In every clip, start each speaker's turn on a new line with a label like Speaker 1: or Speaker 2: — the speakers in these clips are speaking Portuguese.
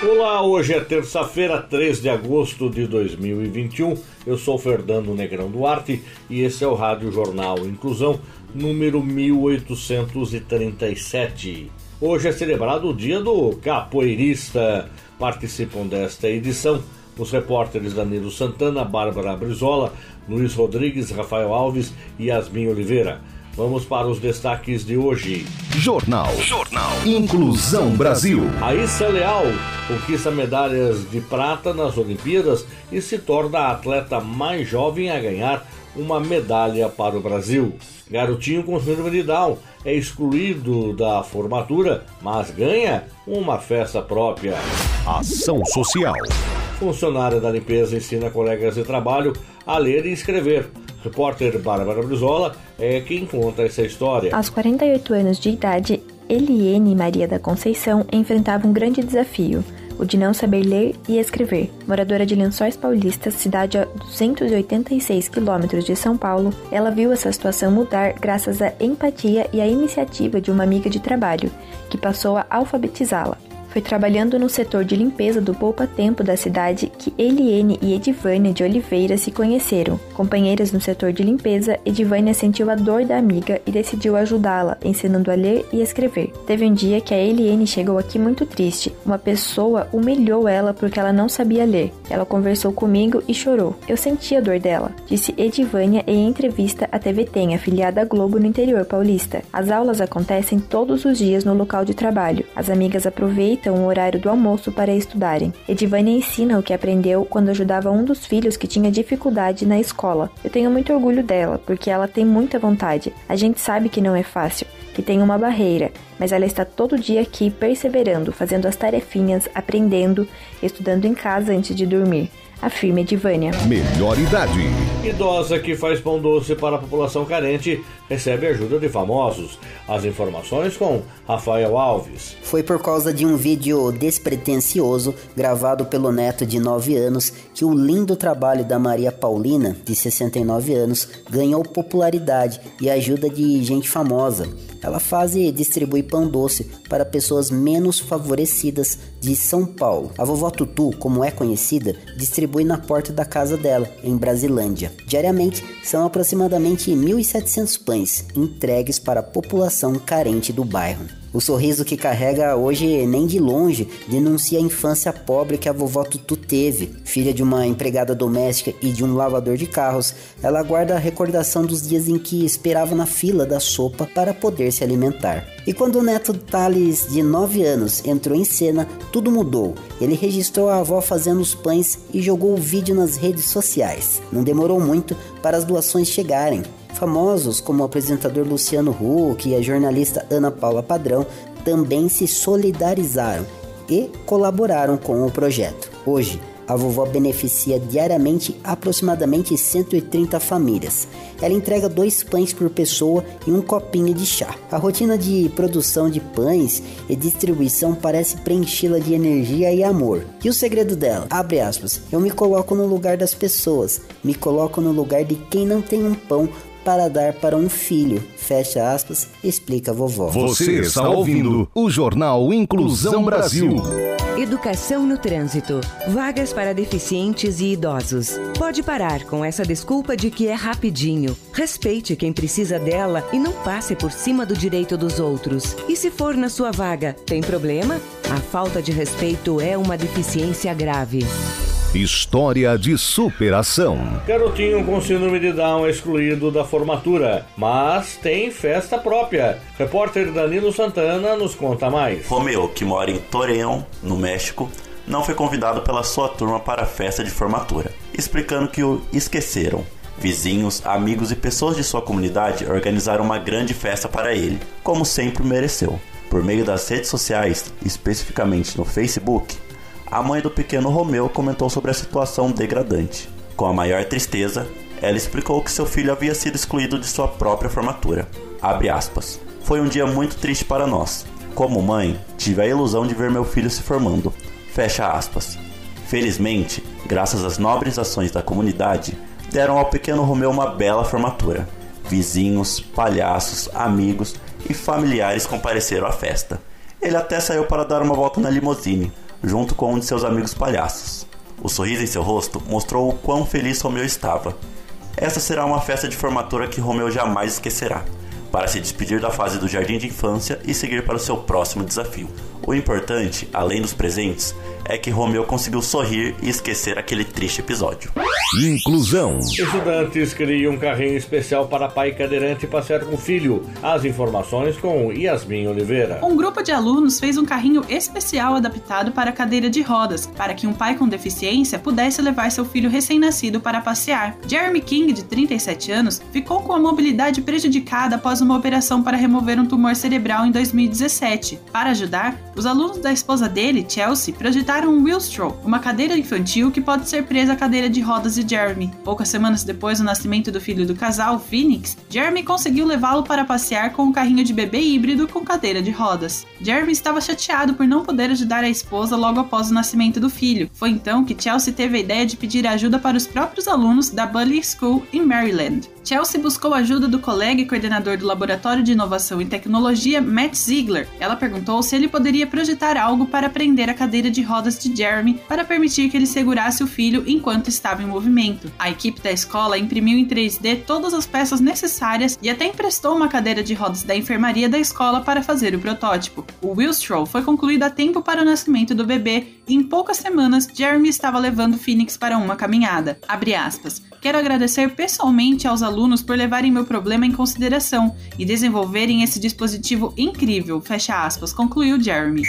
Speaker 1: Olá, hoje é terça-feira, 3 de agosto de 2021. Eu sou Fernando Negrão Duarte e esse é o Rádio Jornal Inclusão, número 1837. Hoje é celebrado o dia do capoeirista. Participam desta edição os repórteres Danilo Santana, Bárbara Brizola, Luiz Rodrigues, Rafael Alves e Yasmin Oliveira. Vamos para os destaques de hoje.
Speaker 2: Jornal. Jornal. Inclusão Brasil.
Speaker 1: Raíssa Leal conquista medalhas de prata nas Olimpíadas e se torna a atleta mais jovem a ganhar uma medalha para o Brasil. Garotinho com síndrome de Down é excluído da formatura, mas ganha uma festa própria.
Speaker 2: Ação Social.
Speaker 1: Funcionária da limpeza ensina colegas de trabalho a ler e escrever. Repórter Bárbara Brizola é quem conta essa história.
Speaker 3: Aos 48 anos de idade, Eliene Maria da Conceição enfrentava um grande desafio o de não saber ler e escrever. Moradora de Lençóis Paulistas, cidade a 286 quilômetros de São Paulo, ela viu essa situação mudar graças à empatia e à iniciativa de uma amiga de trabalho, que passou a alfabetizá-la. Foi trabalhando no setor de limpeza do Poupa Tempo da cidade que Eliene e Edivânia de Oliveira se conheceram. Companheiras no setor de limpeza, Edivânia sentiu a dor da amiga e decidiu ajudá-la, ensinando a ler e escrever. Teve um dia que a Eliene chegou aqui muito triste. Uma pessoa humilhou ela porque ela não sabia ler. Ela conversou comigo e chorou. Eu senti a dor dela, disse Edivânia em entrevista à TV Tem, afiliada à Globo no interior paulista. As aulas acontecem todos os dias no local de trabalho. As amigas aproveitam aproveitam o horário do almoço para estudarem. Edivânia ensina o que aprendeu quando ajudava um dos filhos que tinha dificuldade na escola. Eu tenho muito orgulho dela, porque ela tem muita vontade. A gente sabe que não é fácil, que tem uma barreira, mas ela está todo dia aqui perseverando, fazendo as tarefinhas, aprendendo, estudando em casa antes de dormir afirma Edivânia.
Speaker 2: Melhor idade.
Speaker 1: Idosa que faz pão doce para a população carente recebe ajuda de famosos. As informações com Rafael Alves.
Speaker 4: Foi por causa de um vídeo despretensioso gravado pelo neto de 9 anos que o lindo trabalho da Maria Paulina, de 69 anos, ganhou popularidade e ajuda de gente famosa. Ela faz e distribui pão doce para pessoas menos favorecidas de São Paulo. A vovó Tutu, como é conhecida, distribui na porta da casa dela, em Brasilândia. Diariamente, são aproximadamente 1.700 pães entregues para a população carente do bairro. O sorriso que carrega hoje nem de longe denuncia a infância pobre que a vovó Tutu teve. Filha de uma empregada doméstica e de um lavador de carros, ela guarda a recordação dos dias em que esperava na fila da sopa para poder se alimentar. E quando o neto Thales, de 9 anos, entrou em cena, tudo mudou. Ele registrou a avó fazendo os pães e jogou o vídeo nas redes sociais. Não demorou muito para as doações chegarem. Famosos como o apresentador Luciano Huck e a jornalista Ana Paula Padrão também se solidarizaram e colaboraram com o projeto. Hoje, a vovó beneficia diariamente aproximadamente 130 famílias. Ela entrega dois pães por pessoa e um copinho de chá. A rotina de produção de pães e distribuição parece preenchê-la de energia e amor. E o segredo dela? Abre aspas. Eu me coloco no lugar das pessoas, me coloco no lugar de quem não tem um pão para dar para um filho. Fecha aspas, explica a vovó.
Speaker 2: Você está ouvindo o Jornal Inclusão Brasil.
Speaker 5: Educação no trânsito. Vagas para deficientes e idosos. Pode parar com essa desculpa de que é rapidinho. Respeite quem precisa dela e não passe por cima do direito dos outros. E se for na sua vaga, tem problema? A falta de respeito é uma deficiência grave.
Speaker 2: História de superação.
Speaker 1: Garotinho com síndrome de Down é excluído da formatura, mas tem festa própria. Repórter Danilo Santana nos conta mais.
Speaker 6: Romeu, que mora em Torreão, no México, não foi convidado pela sua turma para a festa de formatura, explicando que o esqueceram. Vizinhos, amigos e pessoas de sua comunidade organizaram uma grande festa para ele, como sempre mereceu. Por meio das redes sociais, especificamente no Facebook, a mãe do pequeno Romeu comentou sobre a situação degradante. Com a maior tristeza, ela explicou que seu filho havia sido excluído de sua própria formatura. Aspas. Foi um dia muito triste para nós. Como mãe, tive a ilusão de ver meu filho se formando. Fecha aspas. Felizmente, graças às nobres ações da comunidade, deram ao pequeno Romeu uma bela formatura. Vizinhos, palhaços, amigos e familiares compareceram à festa. Ele até saiu para dar uma volta na limusine, junto com um de seus amigos palhaços. O sorriso em seu rosto mostrou o quão feliz Romeu estava. Essa será uma festa de formatura que Romeu jamais esquecerá, para se despedir da fase do jardim de infância e seguir para o seu próximo desafio. O importante, além dos presentes, é que Romeu conseguiu sorrir e esquecer aquele triste episódio.
Speaker 2: Inclusão.
Speaker 1: Estudantes criam um carrinho especial para pai cadeirante passear com o filho. As informações com Yasmin Oliveira.
Speaker 7: Um grupo de alunos fez um carrinho especial adaptado para cadeira de rodas, para que um pai com deficiência pudesse levar seu filho recém-nascido para passear. Jeremy King, de 37 anos, ficou com a mobilidade prejudicada após uma operação para remover um tumor cerebral em 2017. Para ajudar, os alunos da esposa dele, Chelsea, projetaram um Willstrow, uma cadeira infantil que pode ser presa à cadeira de rodas de Jeremy. Poucas semanas depois do nascimento do filho do casal, Phoenix, Jeremy conseguiu levá-lo para passear com um carrinho de bebê híbrido com cadeira de rodas. Jeremy estava chateado por não poder ajudar a esposa logo após o nascimento do filho. Foi então que Chelsea teve a ideia de pedir ajuda para os próprios alunos da Bully School em Maryland. Chelsea buscou ajuda do colega e coordenador do Laboratório de Inovação e Tecnologia, Matt Ziegler. Ela perguntou se ele poderia projetar algo para prender a cadeira de rodas de Jeremy para permitir que ele segurasse o filho enquanto estava em movimento. A equipe da escola imprimiu em 3D todas as peças necessárias e até emprestou uma cadeira de rodas da enfermaria da escola para fazer o protótipo. O Willstrow foi concluído a tempo para o nascimento do bebê e em poucas semanas Jeremy estava levando Phoenix para uma caminhada. Abre aspas. Quero agradecer pessoalmente aos alunos por levarem meu problema em consideração e desenvolverem esse dispositivo incrível, fecha aspas, concluiu Jeremy.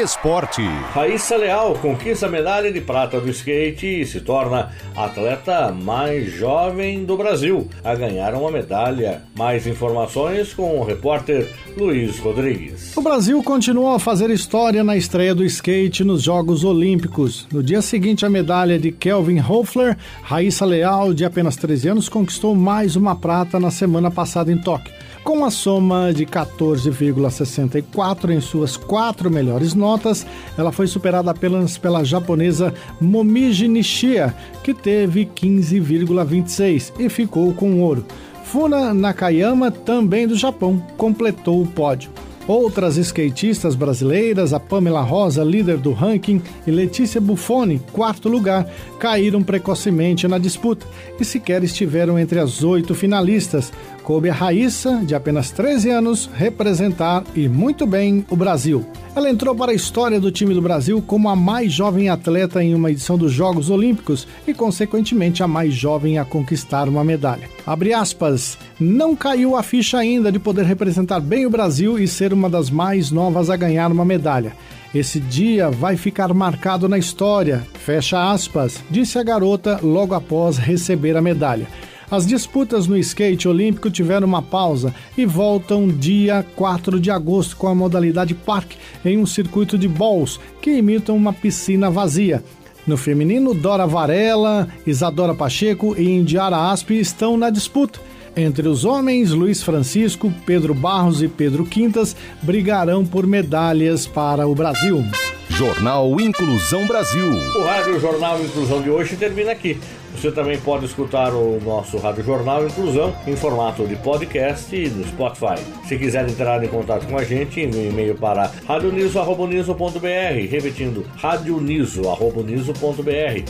Speaker 2: Esporte.
Speaker 1: Raíssa Leal conquista a medalha de prata do skate e se torna a atleta mais jovem do Brasil a ganhar uma medalha. Mais informações com o repórter Luiz Rodrigues.
Speaker 8: O Brasil continuou a fazer história na estreia do skate nos Jogos Olímpicos. No dia seguinte, a medalha de Kelvin Hoffler, Raíssa Leal, de apenas 13 anos, conquistou mais uma prata na semana passada em Tóquio. Com a soma de 14,64 em suas quatro melhores notas, ela foi superada apenas pela japonesa Momiji Nishia, que teve 15,26 e ficou com ouro. Funa Nakayama, também do Japão, completou o pódio. Outras skatistas brasileiras, a Pamela Rosa, líder do ranking, e Letícia Buffoni, quarto lugar, caíram precocemente na disputa e sequer estiveram entre as oito finalistas. Coube a Raíssa, de apenas 13 anos, representar e muito bem o Brasil. Ela entrou para a história do time do Brasil como a mais jovem atleta em uma edição dos Jogos Olímpicos e, consequentemente, a mais jovem a conquistar uma medalha. Abre aspas, não caiu a ficha ainda de poder representar bem o Brasil e ser uma das mais novas a ganhar uma medalha. Esse dia vai ficar marcado na história, fecha aspas, disse a garota logo após receber a medalha. As disputas no skate olímpico tiveram uma pausa e voltam dia 4 de agosto com a modalidade park em um circuito de balls que imitam uma piscina vazia. No feminino, Dora Varela, Isadora Pacheco e Indiara Aspe estão na disputa. Entre os homens, Luiz Francisco, Pedro Barros e Pedro Quintas brigarão por medalhas para o Brasil.
Speaker 2: Jornal Inclusão Brasil.
Speaker 1: O Rádio Jornal Inclusão de hoje termina aqui. Você também pode escutar o nosso Rádio Jornal Inclusão em formato de podcast no Spotify. Se quiser entrar em contato com a gente, envie um e-mail para radioniso.br, repetindo radioniso.br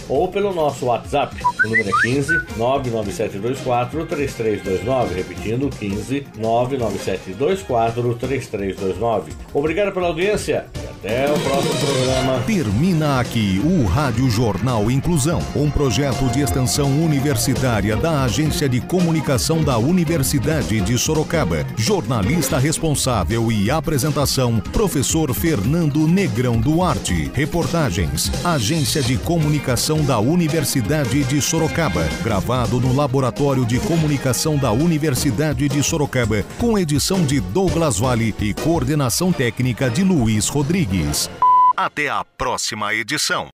Speaker 1: ou pelo nosso WhatsApp. O número é 15 99724 3329, repetindo 15 99724 3329. Obrigado pela audiência e até o próximo programa.
Speaker 2: Termina aqui o Rádio Jornal Inclusão, um projeto de extensão universitária da Agência de Comunicação da Universidade de Sorocaba. Jornalista responsável e apresentação, professor Fernando Negrão Duarte. Reportagens, Agência de Comunicação da Universidade de Sorocaba. Gravado no Laboratório de Comunicação da Universidade de Sorocaba, com edição de Douglas Vale e coordenação técnica de Luiz Rodrigues. Até a próxima edição.